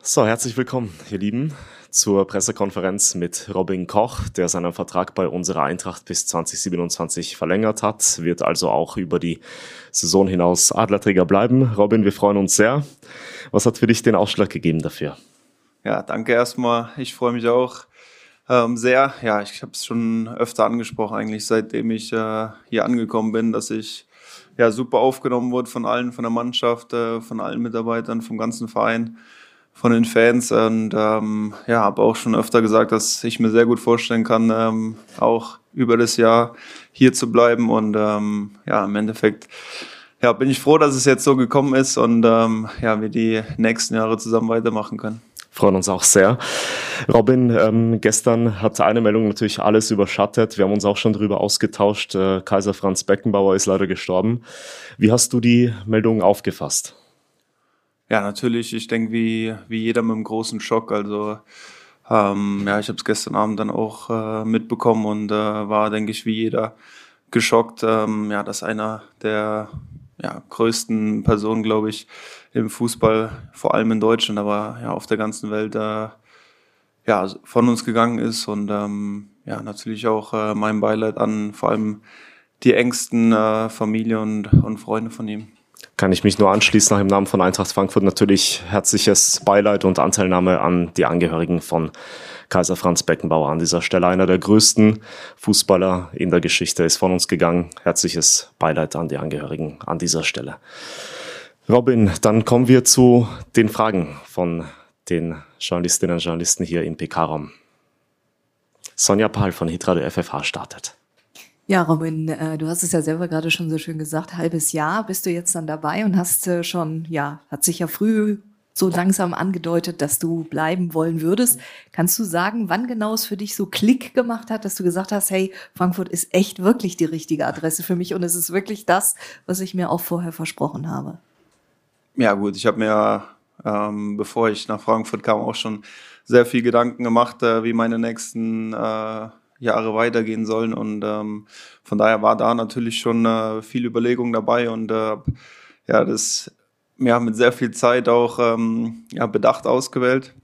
So, herzlich willkommen, ihr Lieben, zur Pressekonferenz mit Robin Koch, der seinen Vertrag bei unserer Eintracht bis 2027 verlängert hat, wird also auch über die Saison hinaus Adlerträger bleiben. Robin, wir freuen uns sehr. Was hat für dich den Ausschlag gegeben dafür? Ja, danke erstmal. Ich freue mich auch ähm, sehr. Ja, ich habe es schon öfter angesprochen, eigentlich seitdem ich äh, hier angekommen bin, dass ich ja super aufgenommen wurde von allen, von der Mannschaft, äh, von allen Mitarbeitern, vom ganzen Verein von den Fans und ähm, ja, habe auch schon öfter gesagt, dass ich mir sehr gut vorstellen kann, ähm, auch über das Jahr hier zu bleiben und ähm, ja, im Endeffekt ja, bin ich froh, dass es jetzt so gekommen ist und ähm, ja, wir die nächsten Jahre zusammen weitermachen können. Freuen uns auch sehr. Robin, ähm, gestern hat eine Meldung natürlich alles überschattet. Wir haben uns auch schon darüber ausgetauscht. Äh, Kaiser Franz Beckenbauer ist leider gestorben. Wie hast du die Meldung aufgefasst? Ja, natürlich. Ich denke, wie, wie jeder mit einem großen Schock. Also ähm, ja, ich habe es gestern Abend dann auch äh, mitbekommen und äh, war, denke ich, wie jeder geschockt, ähm, ja, dass einer der ja, größten Personen, glaube ich, im Fußball, vor allem in Deutschland, aber ja auf der ganzen Welt, äh, ja, von uns gegangen ist und ähm, ja, natürlich auch äh, mein Beileid an vor allem die engsten äh, Familie und, und Freunde von ihm kann ich mich nur anschließen nach im Namen von Eintracht Frankfurt natürlich herzliches Beileid und Anteilnahme an die Angehörigen von Kaiser Franz Beckenbauer an dieser Stelle. Einer der größten Fußballer in der Geschichte ist von uns gegangen. Herzliches Beileid an die Angehörigen an dieser Stelle. Robin, dann kommen wir zu den Fragen von den Journalistinnen und Journalisten hier im PK-Raum. Sonja Pahl von Hitradio FFH startet. Ja, Robin, äh, du hast es ja selber gerade schon so schön gesagt, halbes Jahr bist du jetzt dann dabei und hast äh, schon, ja, hat sich ja früh so langsam angedeutet, dass du bleiben wollen würdest. Kannst du sagen, wann genau es für dich so Klick gemacht hat, dass du gesagt hast, hey, Frankfurt ist echt wirklich die richtige Adresse für mich und es ist wirklich das, was ich mir auch vorher versprochen habe? Ja gut, ich habe mir, ähm, bevor ich nach Frankfurt kam, auch schon sehr viel Gedanken gemacht, äh, wie meine nächsten äh, Jahre weitergehen sollen. Und ähm, von daher war da natürlich schon äh, viel Überlegung dabei und äh, ja, das ja, mit sehr viel Zeit auch ähm, ja, bedacht ausgewählt.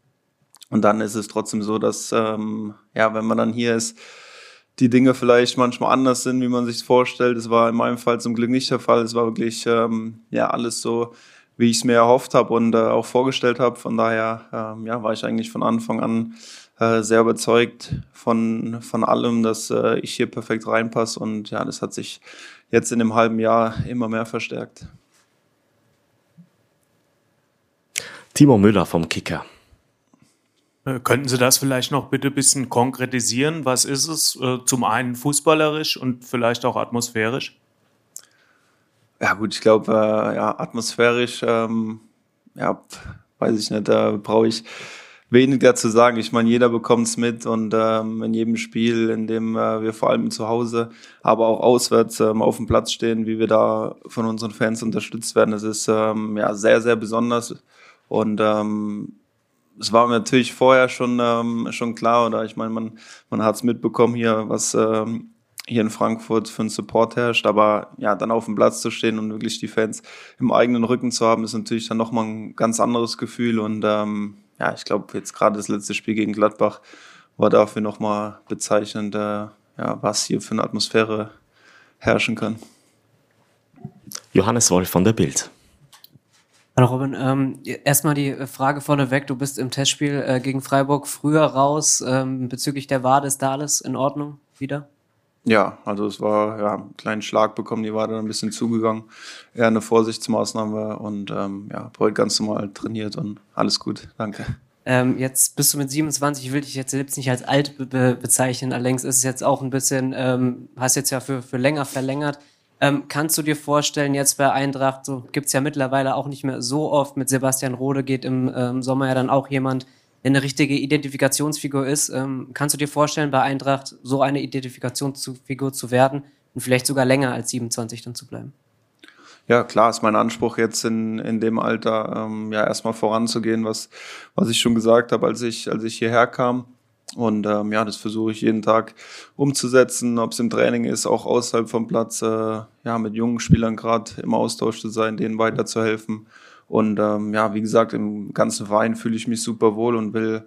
Und dann ist es trotzdem so, dass ähm, ja, wenn man dann hier ist, die Dinge vielleicht manchmal anders sind, wie man sich vorstellt. Das war in meinem Fall zum Glück nicht der Fall. Es war wirklich ähm, ja alles so, wie ich es mir erhofft habe und äh, auch vorgestellt habe. Von daher ähm, ja, war ich eigentlich von Anfang an äh, sehr überzeugt von, von allem, dass äh, ich hier perfekt reinpasse. Und ja, das hat sich jetzt in dem halben Jahr immer mehr verstärkt. Timo Müller vom Kicker. Äh, könnten Sie das vielleicht noch bitte ein bisschen konkretisieren? Was ist es? Äh, zum einen fußballerisch und vielleicht auch atmosphärisch? Ja gut, ich glaube, äh, ja, atmosphärisch, ähm, ja, weiß ich nicht, da brauche ich weniger zu sagen. Ich meine, jeder bekommt es mit und ähm, in jedem Spiel, in dem äh, wir vor allem zu Hause, aber auch auswärts ähm, auf dem Platz stehen, wie wir da von unseren Fans unterstützt werden, das ist ähm, ja sehr, sehr besonders. Und ähm, es war mir natürlich vorher schon, ähm, schon klar, oder ich meine, man, man hat es mitbekommen hier, was ähm, hier in Frankfurt für einen Support herrscht, aber ja, dann auf dem Platz zu stehen und wirklich die Fans im eigenen Rücken zu haben, ist natürlich dann nochmal ein ganz anderes Gefühl und ähm, ja, ich glaube, jetzt gerade das letzte Spiel gegen Gladbach war dafür nochmal bezeichnend, äh, ja, was hier für eine Atmosphäre herrschen kann. Johannes Wolf von der Bild. Hallo Robin, ähm, erstmal die Frage vorneweg. Du bist im Testspiel äh, gegen Freiburg früher raus ähm, bezüglich der Wade. Ist da alles in Ordnung wieder? Ja, also es war ja einen kleinen Schlag bekommen, die war dann ein bisschen zugegangen. Eher eine Vorsichtsmaßnahme und ähm, ja, heute ganz normal trainiert und alles gut. Danke. Ähm, jetzt bist du mit 27, ich will dich jetzt selbst nicht als alt be bezeichnen, allerdings ist es jetzt auch ein bisschen, ähm, hast jetzt ja für, für länger verlängert. Ähm, kannst du dir vorstellen, jetzt bei Eintracht, so gibt's ja mittlerweile auch nicht mehr so oft, mit Sebastian Rode geht im ähm, Sommer ja dann auch jemand, eine richtige Identifikationsfigur ist. Ähm, kannst du dir vorstellen, bei Eintracht so eine Identifikationsfigur zu werden und vielleicht sogar länger als 27 dann zu bleiben? Ja, klar ist mein Anspruch jetzt in, in dem Alter, ähm, ja, erstmal voranzugehen, was, was ich schon gesagt habe, als ich, als ich hierher kam. Und ähm, ja, das versuche ich jeden Tag umzusetzen, ob es im Training ist, auch außerhalb vom Platz, äh, ja, mit jungen Spielern gerade im Austausch zu sein, denen weiterzuhelfen Und ähm, ja, wie gesagt, im ganzen Verein fühle ich mich super wohl und will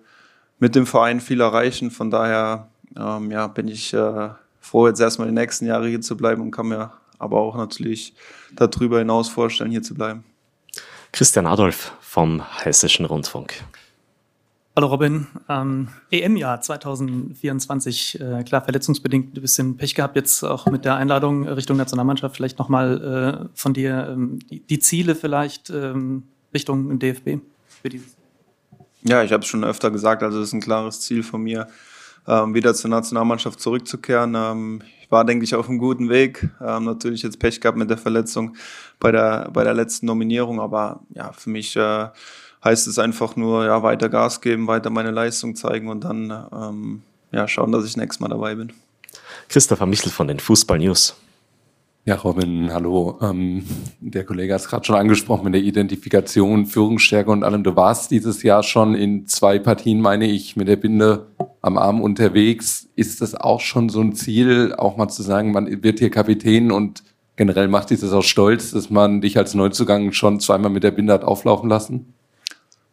mit dem Verein viel erreichen. Von daher ähm, ja, bin ich äh, froh, jetzt erstmal die nächsten Jahre hier zu bleiben und kann mir aber auch natürlich darüber hinaus vorstellen, hier zu bleiben. Christian Adolf vom Hessischen Rundfunk. Hallo Robin, ähm, EM-Jahr 2024, äh, klar verletzungsbedingt ein bisschen Pech gehabt, jetzt auch mit der Einladung Richtung Nationalmannschaft, vielleicht nochmal äh, von dir ähm, die, die, Ziele vielleicht ähm, Richtung DFB für dieses Ja, ich habe es schon öfter gesagt, also es ist ein klares Ziel von mir, ähm, wieder zur Nationalmannschaft zurückzukehren. Ähm, ich war, denke ich, auf einem guten Weg. Ähm, natürlich jetzt Pech gehabt mit der Verletzung bei der, bei der letzten Nominierung, aber ja, für mich äh, heißt es einfach nur, ja, weiter Gas geben, weiter meine Leistung zeigen und dann ähm, ja, schauen, dass ich nächstes Mal dabei bin. Christopher Michel von den Fußball News. Ja, Robin, hallo. Ähm, der Kollege hat es gerade schon angesprochen mit der Identifikation, Führungsstärke und allem. Du warst dieses Jahr schon in zwei Partien, meine ich, mit der Binde am Arm unterwegs. Ist das auch schon so ein Ziel, auch mal zu sagen, man wird hier Kapitän und generell macht dich das auch stolz, dass man dich als Neuzugang schon zweimal mit der Binde hat auflaufen lassen?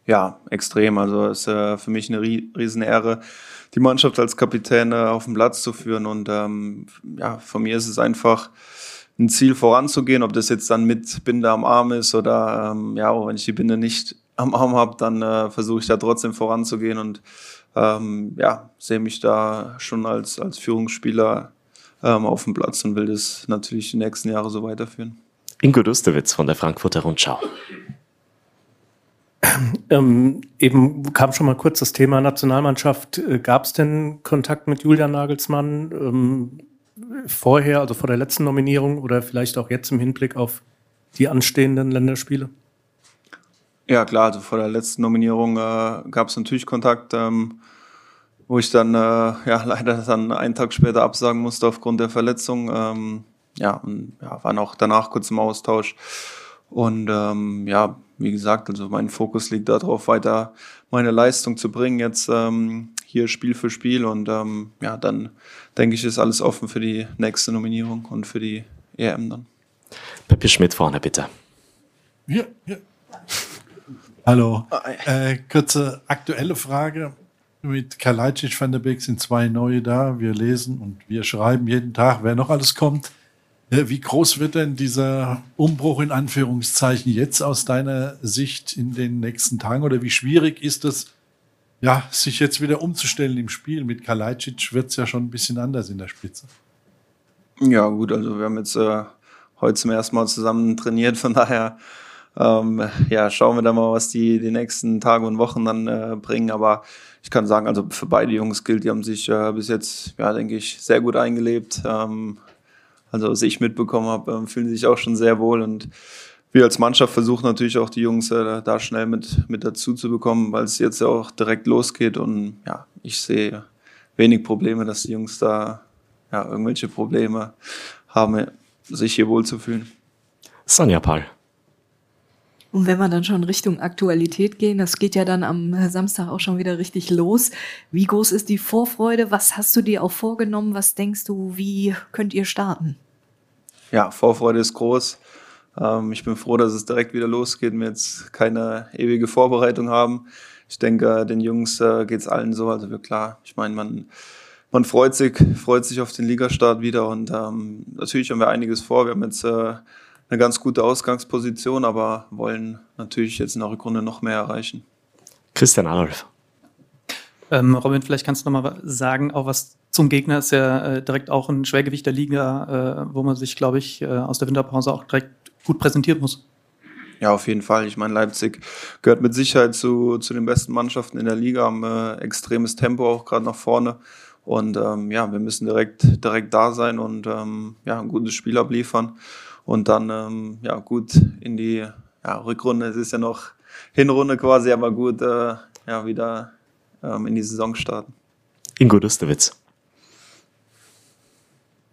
Ja, extrem. Also es ist äh, für mich eine Riesenehre, die Mannschaft als Kapitän äh, auf den Platz zu führen. Und ähm, ja, von mir ist es einfach ein Ziel voranzugehen, ob das jetzt dann mit Binde am Arm ist oder ähm, ja, wenn ich die Binde nicht am Arm habe, dann äh, versuche ich da trotzdem voranzugehen und ähm, ja, sehe mich da schon als, als Führungsspieler ähm, auf dem Platz und will das natürlich die nächsten Jahre so weiterführen. Ingo Dustewitz von der Frankfurter Rundschau. Ähm, eben kam schon mal kurz das Thema Nationalmannschaft. Äh, Gab es denn Kontakt mit Julian Nagelsmann ähm, vorher, also vor der letzten Nominierung oder vielleicht auch jetzt im Hinblick auf die anstehenden Länderspiele? Ja, klar, also vor der letzten Nominierung äh, gab es natürlich Kontakt, ähm, wo ich dann äh, ja leider dann einen Tag später absagen musste aufgrund der Verletzung. Ähm, ja, und ja, waren auch danach kurz im Austausch. Und ähm, ja, wie gesagt, also mein Fokus liegt darauf, weiter meine Leistung zu bringen, jetzt ähm, hier Spiel für Spiel. Und ähm, ja, dann denke ich, ist alles offen für die nächste Nominierung und für die EM dann. Peppi Schmidt vorne, bitte. Ja, ja. Hallo. Äh, kurze aktuelle Frage. Mit Kalajdzic van der Beek sind zwei neue da. Wir lesen und wir schreiben jeden Tag, wer noch alles kommt. Äh, wie groß wird denn dieser Umbruch in Anführungszeichen jetzt aus deiner Sicht in den nächsten Tagen? Oder wie schwierig ist es, ja, sich jetzt wieder umzustellen im Spiel? Mit Kalajdzic wird es ja schon ein bisschen anders in der Spitze. Ja, gut, also wir haben jetzt äh, heute zum ersten Mal zusammen trainiert, von daher ähm, ja, schauen wir dann mal, was die, die nächsten Tage und Wochen dann äh, bringen. Aber ich kann sagen, also für beide Jungs gilt, die haben sich äh, bis jetzt, ja, denke ich, sehr gut eingelebt. Ähm, also was ich mitbekommen habe, äh, fühlen sich auch schon sehr wohl und wir als Mannschaft versuchen natürlich auch die Jungs äh, da schnell mit, mit dazu zu bekommen, weil es jetzt ja auch direkt losgeht und ja, ich sehe wenig Probleme, dass die Jungs da ja, irgendwelche Probleme haben, sich hier wohlzufühlen. Sonja Paul. Und wenn wir dann schon Richtung Aktualität gehen, das geht ja dann am Samstag auch schon wieder richtig los. Wie groß ist die Vorfreude? Was hast du dir auch vorgenommen? Was denkst du, wie könnt ihr starten? Ja, Vorfreude ist groß. Ähm, ich bin froh, dass es direkt wieder losgeht, wir jetzt keine ewige Vorbereitung haben. Ich denke, den Jungs äh, geht es allen so. Also wir, klar, ich meine, man, man freut sich, freut sich auf den Ligastart wieder und ähm, natürlich haben wir einiges vor. Wir haben jetzt äh, eine ganz gute Ausgangsposition, aber wollen natürlich jetzt in der Rückrunde noch mehr erreichen. Christian Adolf. Ähm, Robin, vielleicht kannst du noch mal sagen, auch was zum Gegner ist ja äh, direkt auch ein Schwergewicht der Liga, äh, wo man sich, glaube ich, äh, aus der Winterpause auch direkt gut präsentieren muss. Ja, auf jeden Fall. Ich meine, Leipzig gehört mit Sicherheit zu, zu den besten Mannschaften in der Liga, haben äh, extremes Tempo auch gerade nach vorne. Und ähm, ja, wir müssen direkt, direkt da sein und ähm, ja, ein gutes Spiel abliefern und dann ähm, ja gut in die ja, Rückrunde. Es ist ja noch Hinrunde quasi, aber gut äh, ja wieder ähm, in die Saison starten. Ingo Dustewitz.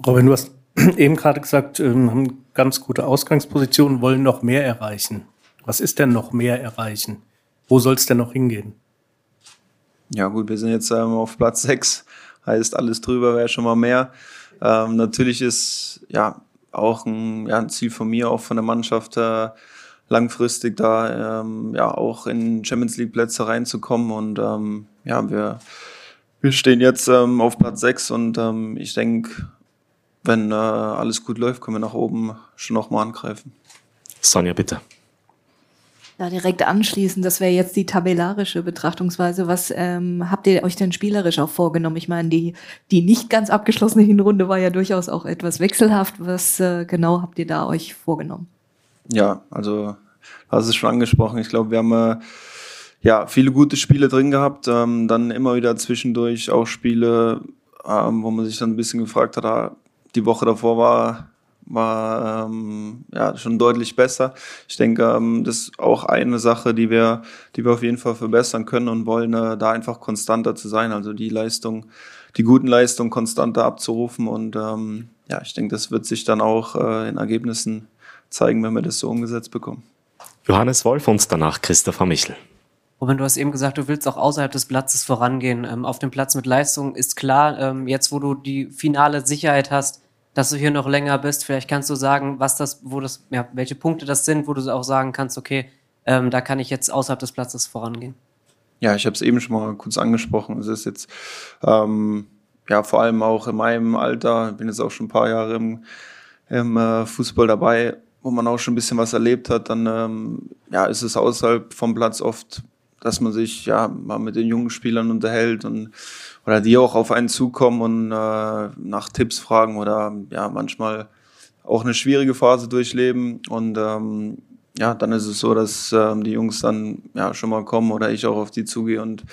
Robin, du hast eben gerade gesagt, wir ähm, haben ganz gute Ausgangspositionen, wollen noch mehr erreichen. Was ist denn noch mehr erreichen? Wo soll es denn noch hingehen? Ja gut, wir sind jetzt ähm, auf Platz 6, heißt alles drüber wäre schon mal mehr. Ähm, natürlich ist ja auch ein, ja, ein Ziel von mir, auch von der Mannschaft, äh, langfristig da ähm, ja auch in Champions League Plätze reinzukommen und ähm, ja, wir, wir stehen jetzt ähm, auf Platz 6 und ähm, ich denke, wenn äh, alles gut läuft, können wir nach oben schon nochmal angreifen. Sonja, bitte. Da direkt anschließen, das wäre jetzt die tabellarische Betrachtungsweise. Was ähm, habt ihr euch denn spielerisch auch vorgenommen? Ich meine, die, die nicht ganz abgeschlossene Hinrunde war ja durchaus auch etwas wechselhaft. Was äh, genau habt ihr da euch vorgenommen? Ja, also hast es schon angesprochen. Ich glaube, wir haben äh, ja viele gute Spiele drin gehabt. Ähm, dann immer wieder zwischendurch auch Spiele, ähm, wo man sich dann ein bisschen gefragt hat, ah, die Woche davor war war ähm, ja schon deutlich besser. Ich denke, ähm, das ist auch eine Sache, die wir, die wir auf jeden Fall verbessern können und wollen, äh, da einfach konstanter zu sein, also die Leistung, die guten Leistungen konstanter abzurufen und ähm, ja, ich denke, das wird sich dann auch äh, in Ergebnissen zeigen, wenn wir das so umgesetzt bekommen. Johannes Wolf und danach Christopher Michel. Robin, du hast eben gesagt, du willst auch außerhalb des Platzes vorangehen. Ähm, auf dem Platz mit Leistung ist klar, ähm, jetzt wo du die finale Sicherheit hast, dass du hier noch länger bist. Vielleicht kannst du sagen, was das, wo das, ja, welche Punkte das sind, wo du auch sagen kannst, okay, ähm, da kann ich jetzt außerhalb des Platzes vorangehen. Ja, ich habe es eben schon mal kurz angesprochen. Es ist jetzt ähm, ja vor allem auch in meinem Alter, ich bin jetzt auch schon ein paar Jahre im, im äh, Fußball dabei, wo man auch schon ein bisschen was erlebt hat, dann ähm, ja, ist es außerhalb vom Platz oft, dass man sich ja mal mit den jungen Spielern unterhält und oder die auch auf einen zukommen und äh, nach Tipps fragen oder ja manchmal auch eine schwierige Phase durchleben und ähm, ja, dann ist es so, dass ähm, die Jungs dann ja schon mal kommen oder ich auch auf die zugehe und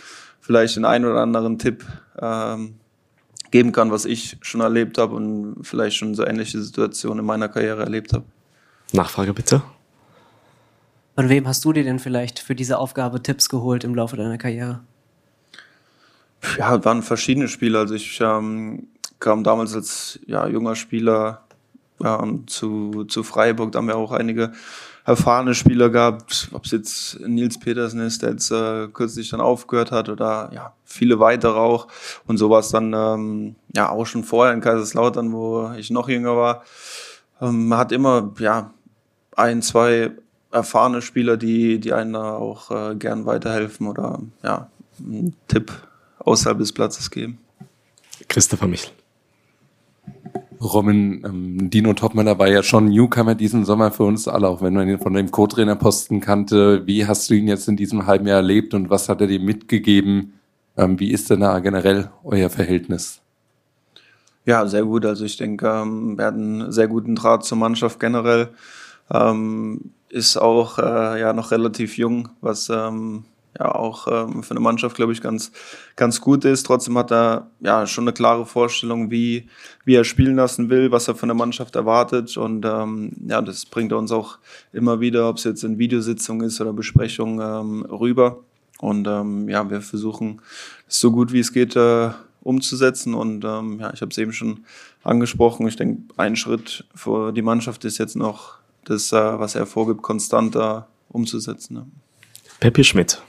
vielleicht den einen oder anderen Tipp ähm, geben kann, was ich schon erlebt habe und vielleicht schon so ähnliche Situationen in meiner Karriere erlebt habe. Nachfrage bitte. Von wem hast du dir denn vielleicht für diese Aufgabe Tipps geholt im Laufe deiner Karriere? Ja, waren verschiedene Spieler. Also ich ähm, kam damals als ja, junger Spieler ja, zu, zu Freiburg. Da haben wir auch einige erfahrene Spieler gehabt, ob es jetzt Nils Petersen ist, der jetzt äh, kürzlich dann aufgehört hat oder ja, viele weitere auch. Und sowas dann ähm, ja auch schon vorher in Kaiserslautern, wo ich noch jünger war. Ähm, man hat immer ja ein, zwei erfahrene Spieler, die, die einen da auch äh, gern weiterhelfen oder ja, einen Tipp außerhalb des Platzes geben. Christopher Michel. Robin, ähm, Dino Topmüller war ja schon Newcomer diesen Sommer für uns alle, auch wenn man ihn von dem Co-Trainerposten kannte. Wie hast du ihn jetzt in diesem halben Jahr erlebt und was hat er dir mitgegeben? Ähm, wie ist denn da generell euer Verhältnis? Ja, sehr gut. Also ich denke, ähm, wir hatten einen sehr guten Draht zur Mannschaft generell. Ähm, ist auch äh, ja noch relativ jung, was ähm, ja auch ähm, für eine Mannschaft, glaube ich, ganz, ganz gut ist. Trotzdem hat er ja schon eine klare Vorstellung, wie, wie er spielen lassen will, was er von der Mannschaft erwartet. Und ähm, ja, das bringt er uns auch immer wieder, ob es jetzt in Videositzung ist oder Besprechung, ähm, rüber. Und ähm, ja, wir versuchen es so gut wie es geht äh, umzusetzen. Und ähm, ja, ich habe es eben schon angesprochen. Ich denke, ein Schritt für die Mannschaft ist jetzt noch das, äh, was er vorgibt, konstanter umzusetzen. Ne? Peppi Schmidt.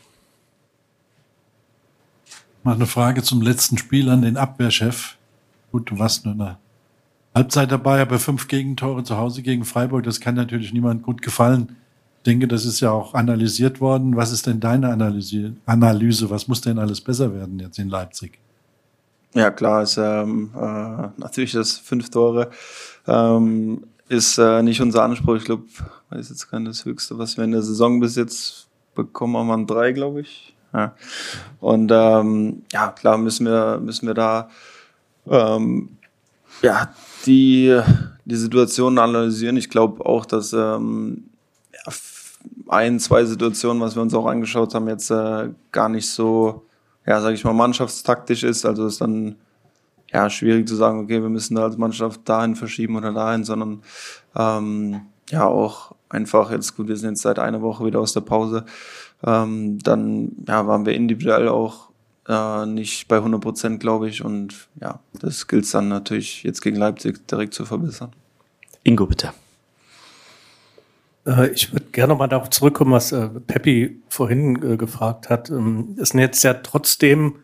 Mal eine Frage zum letzten Spiel an den Abwehrchef. Gut, du warst nur in der Halbzeit dabei, aber fünf Gegentore zu Hause gegen Freiburg, das kann natürlich niemand gut gefallen. Ich denke, das ist ja auch analysiert worden. Was ist denn deine Analyse? Analyse? Was muss denn alles besser werden jetzt in Leipzig? Ja, klar, ist ähm, äh, natürlich das fünf Tore ähm, ist äh, nicht unser Anspruch. Ich glaube, weiß jetzt gar nicht das Höchste, was wir in der Saison bis jetzt bekommen haben, drei, glaube ich. Ja. Und ähm, ja, klar müssen wir, müssen wir da ähm, ja, die, die Situation analysieren. Ich glaube auch, dass ähm, ja, ein, zwei Situationen, was wir uns auch angeschaut haben, jetzt äh, gar nicht so, ja, sage ich mal, mannschaftstaktisch ist. Also ist dann ja schwierig zu sagen, okay, wir müssen da als Mannschaft dahin verschieben oder dahin, sondern ähm, ja auch einfach jetzt gut, wir sind jetzt seit einer Woche wieder aus der Pause ähm, dann ja, waren wir individuell auch äh, nicht bei 100 Prozent, glaube ich. Und ja, das gilt es dann natürlich jetzt gegen Leipzig direkt zu verbessern. Ingo, bitte. Äh, ich würde gerne mal darauf zurückkommen, was äh, Peppi vorhin äh, gefragt hat. Ähm, es sind jetzt ja trotzdem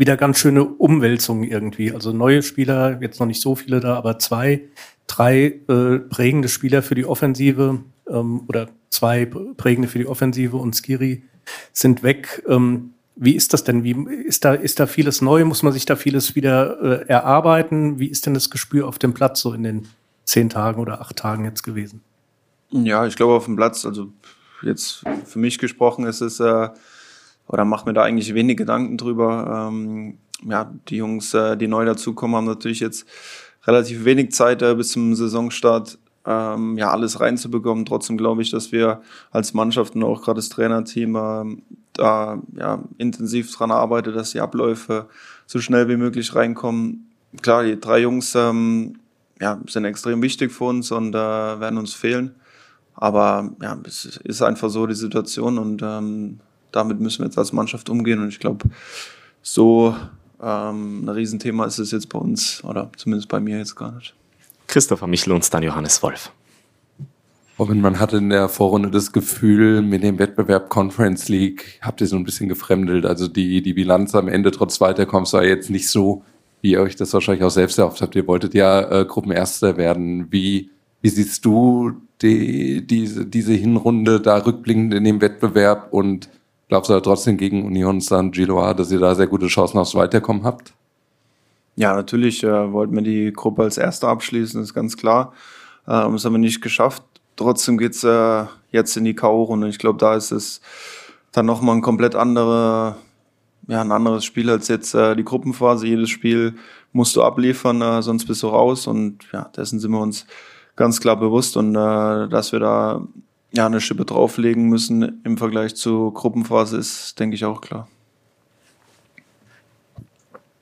wieder ganz schöne Umwälzungen irgendwie. Also neue Spieler, jetzt noch nicht so viele da, aber zwei, drei äh, prägende Spieler für die Offensive ähm, oder zwei prägende für die Offensive und Skiri sind weg. Ähm, wie ist das denn? Wie ist da, ist da vieles neu? Muss man sich da vieles wieder äh, erarbeiten? Wie ist denn das Gespür auf dem Platz so in den zehn Tagen oder acht Tagen jetzt gewesen? Ja, ich glaube auf dem Platz, also jetzt für mich gesprochen ist es, äh, oder macht mir da eigentlich wenig Gedanken drüber. Ähm, ja, die Jungs, äh, die neu dazukommen, haben natürlich jetzt relativ wenig Zeit äh, bis zum Saisonstart ähm, ja alles reinzubekommen. Trotzdem glaube ich, dass wir als Mannschaft und auch gerade das Trainerteam ähm, da ja, intensiv dran arbeitet, dass die Abläufe so schnell wie möglich reinkommen. Klar, die drei Jungs ähm, ja, sind extrem wichtig für uns und äh, werden uns fehlen. Aber ja, es ist einfach so die Situation und ähm, damit müssen wir jetzt als Mannschaft umgehen. Und ich glaube, so ähm, ein Riesenthema ist es jetzt bei uns oder zumindest bei mir jetzt gar nicht. Christopher Michel und Stan Johannes Wolf. Robin, man hatte in der Vorrunde das Gefühl, mit dem Wettbewerb Conference League habt ihr so ein bisschen gefremdelt. Also die, die Bilanz am Ende trotz Weiterkommens war jetzt nicht so, wie ihr euch das wahrscheinlich auch selbst erhofft habt. Ihr wolltet ja äh, Gruppenerster werden. Wie, wie siehst du die, diese, diese Hinrunde da rückblickend in dem Wettbewerb und glaubst du trotzdem gegen Union San Giloa, dass ihr da sehr gute Chancen aufs Weiterkommen habt? Ja, natürlich äh, wollten wir die Gruppe als Erster abschließen, ist ganz klar. Ähm, das haben wir nicht geschafft. Trotzdem geht's äh, jetzt in die K.O.-Runde. Ich glaube, da ist es dann nochmal ein komplett andere, ja, ein anderes Spiel als jetzt äh, die Gruppenphase. Jedes Spiel musst du abliefern, äh, sonst bist du raus. Und ja, dessen sind wir uns ganz klar bewusst und äh, dass wir da ja eine Schippe drauflegen müssen im Vergleich zur Gruppenphase ist, denke ich, auch klar.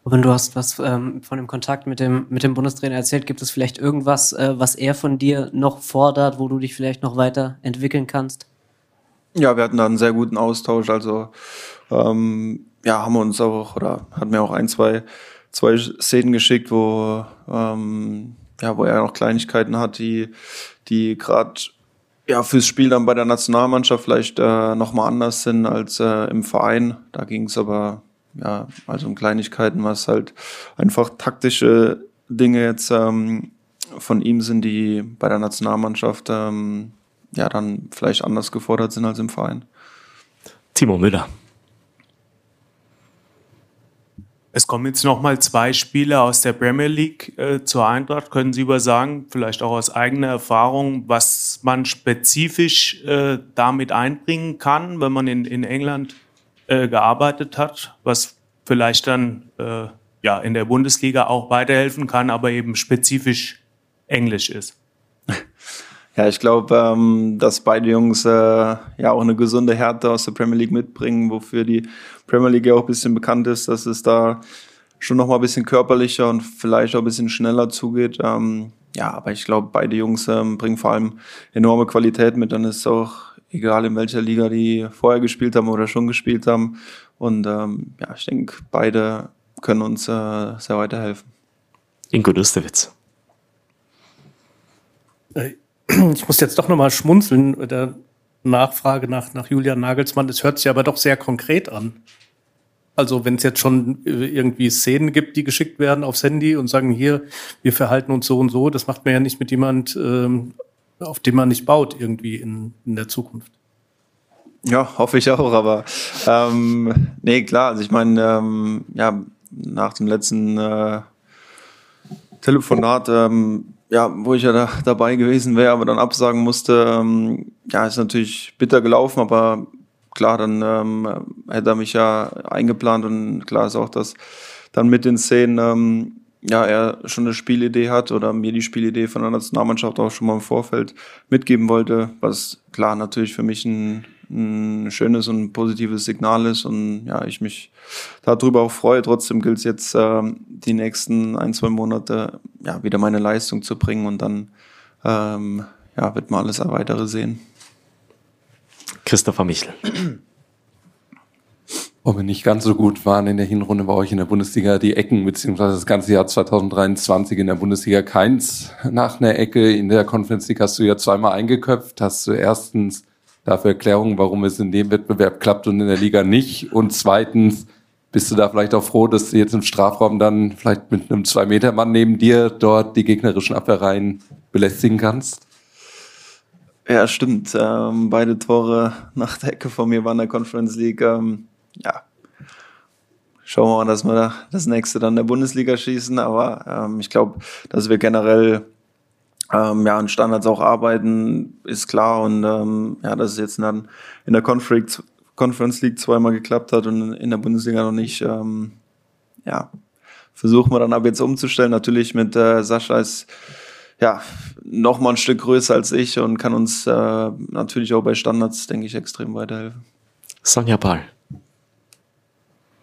Robin, du hast was ähm, von dem Kontakt mit dem, mit dem Bundestrainer erzählt. Gibt es vielleicht irgendwas, äh, was er von dir noch fordert, wo du dich vielleicht noch weiter entwickeln kannst? Ja, wir hatten da einen sehr guten Austausch. Also ähm, ja, haben wir uns auch oder hat mir auch ein, zwei, zwei Szenen geschickt, wo ähm, ja, wo er noch Kleinigkeiten hat, die, die gerade ja, fürs Spiel dann bei der Nationalmannschaft vielleicht äh, nochmal anders sind als äh, im Verein. Da ging es aber ja, also um Kleinigkeiten, was halt einfach taktische Dinge jetzt ähm, von ihm sind, die bei der Nationalmannschaft ähm, ja dann vielleicht anders gefordert sind als im Verein. Timo Müller. Es kommen jetzt nochmal zwei Spieler aus der Premier League äh, zur Eintracht. Können Sie über sagen, vielleicht auch aus eigener Erfahrung, was man spezifisch äh, damit einbringen kann, wenn man in, in England äh, gearbeitet hat, was vielleicht dann äh, ja, in der Bundesliga auch weiterhelfen kann, aber eben spezifisch Englisch ist. Ja, ich glaube, ähm, dass beide Jungs äh, ja auch eine gesunde Härte aus der Premier League mitbringen, wofür die Premier League ja auch ein bisschen bekannt ist, dass es da schon noch mal ein bisschen körperlicher und vielleicht auch ein bisschen schneller zugeht. Ähm, ja, aber ich glaube, beide Jungs ähm, bringen vor allem enorme Qualität mit. Dann ist es auch egal in welcher Liga die vorher gespielt haben oder schon gespielt haben. Und ähm, ja, ich denke, beide können uns äh, sehr weiterhelfen. Ingo Dustewitz. Äh, ich muss jetzt doch nochmal schmunzeln, der Nachfrage nach, nach Julian Nagelsmann. Es hört sich aber doch sehr konkret an. Also wenn es jetzt schon äh, irgendwie Szenen gibt, die geschickt werden aufs Handy und sagen, hier, wir verhalten uns so und so, das macht man ja nicht mit jemand, ähm, auf dem man nicht baut irgendwie in, in der Zukunft. Ja, hoffe ich auch, aber ähm, nee, klar, also ich meine, ähm, ja, nach dem letzten äh, Telefonat, ähm, ja, wo ich ja da, dabei gewesen wäre, aber dann absagen musste, ähm, ja, ist natürlich bitter gelaufen, aber klar, dann ähm, hätte er mich ja eingeplant und klar ist auch, dass dann mit den Szenen ähm, ja, er schon eine Spielidee hat oder mir die Spielidee von der Nationalmannschaft auch schon mal im Vorfeld mitgeben wollte, was klar natürlich für mich ein, ein schönes und positives Signal ist und ja, ich mich darüber auch freue. Trotzdem gilt es jetzt, äh, die nächsten ein, zwei Monate ja, wieder meine Leistung zu bringen und dann ähm, ja, wird man alles weitere sehen. Christopher Michel. Wo wir nicht ganz so gut waren in der Hinrunde bei euch in der Bundesliga, die Ecken, beziehungsweise das ganze Jahr 2023 in der Bundesliga keins nach einer Ecke. In der Conference League hast du ja zweimal eingeköpft. Hast du erstens dafür Erklärungen, warum es in dem Wettbewerb klappt und in der Liga nicht? Und zweitens, bist du da vielleicht auch froh, dass du jetzt im Strafraum dann vielleicht mit einem Zwei-Meter-Mann neben dir dort die gegnerischen Abwehrreihen belästigen kannst? Ja, stimmt. Ähm, beide Tore nach der Ecke von mir waren in der Conference League. Ähm, ja, schauen wir mal, dass wir das nächste dann in der Bundesliga schießen. Aber ähm, ich glaube, dass wir generell ähm, ja, an Standards auch arbeiten, ist klar. Und ähm, ja, dass es jetzt dann in der Conference, Conference League zweimal geklappt hat und in der Bundesliga noch nicht, ähm, ja, versuchen wir dann ab jetzt umzustellen. Natürlich mit äh, Sascha ist ja noch mal ein Stück größer als ich und kann uns äh, natürlich auch bei Standards, denke ich, extrem weiterhelfen. Sonja Ball.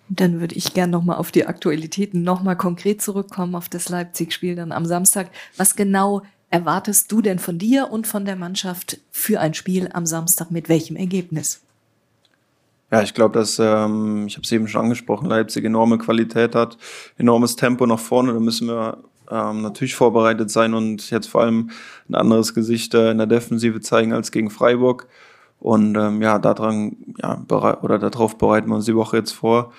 Dann würde ich gerne nochmal auf die Aktualitäten nochmal konkret zurückkommen, auf das Leipzig-Spiel dann am Samstag. Was genau erwartest du denn von dir und von der Mannschaft für ein Spiel am Samstag? Mit welchem Ergebnis? Ja, ich glaube, dass, ähm, ich habe es eben schon angesprochen, Leipzig enorme Qualität hat, enormes Tempo nach vorne. Da müssen wir ähm, natürlich vorbereitet sein und jetzt vor allem ein anderes Gesicht äh, in der Defensive zeigen als gegen Freiburg. Und ähm, ja, daran, ja, oder darauf bereiten wir uns die Woche jetzt vor.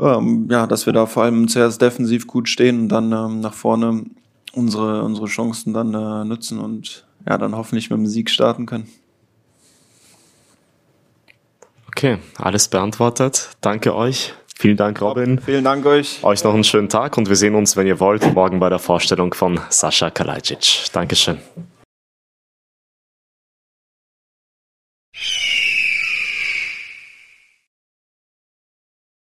Ähm, ja, dass wir da vor allem zuerst defensiv gut stehen und dann ähm, nach vorne unsere, unsere Chancen dann äh, nutzen und ja, dann hoffentlich mit dem Sieg starten können. Okay, alles beantwortet. Danke euch. Vielen Dank, Robin. Vielen Dank euch. Euch noch einen schönen Tag und wir sehen uns, wenn ihr wollt, morgen bei der Vorstellung von Sascha Kalajdzic. Dankeschön.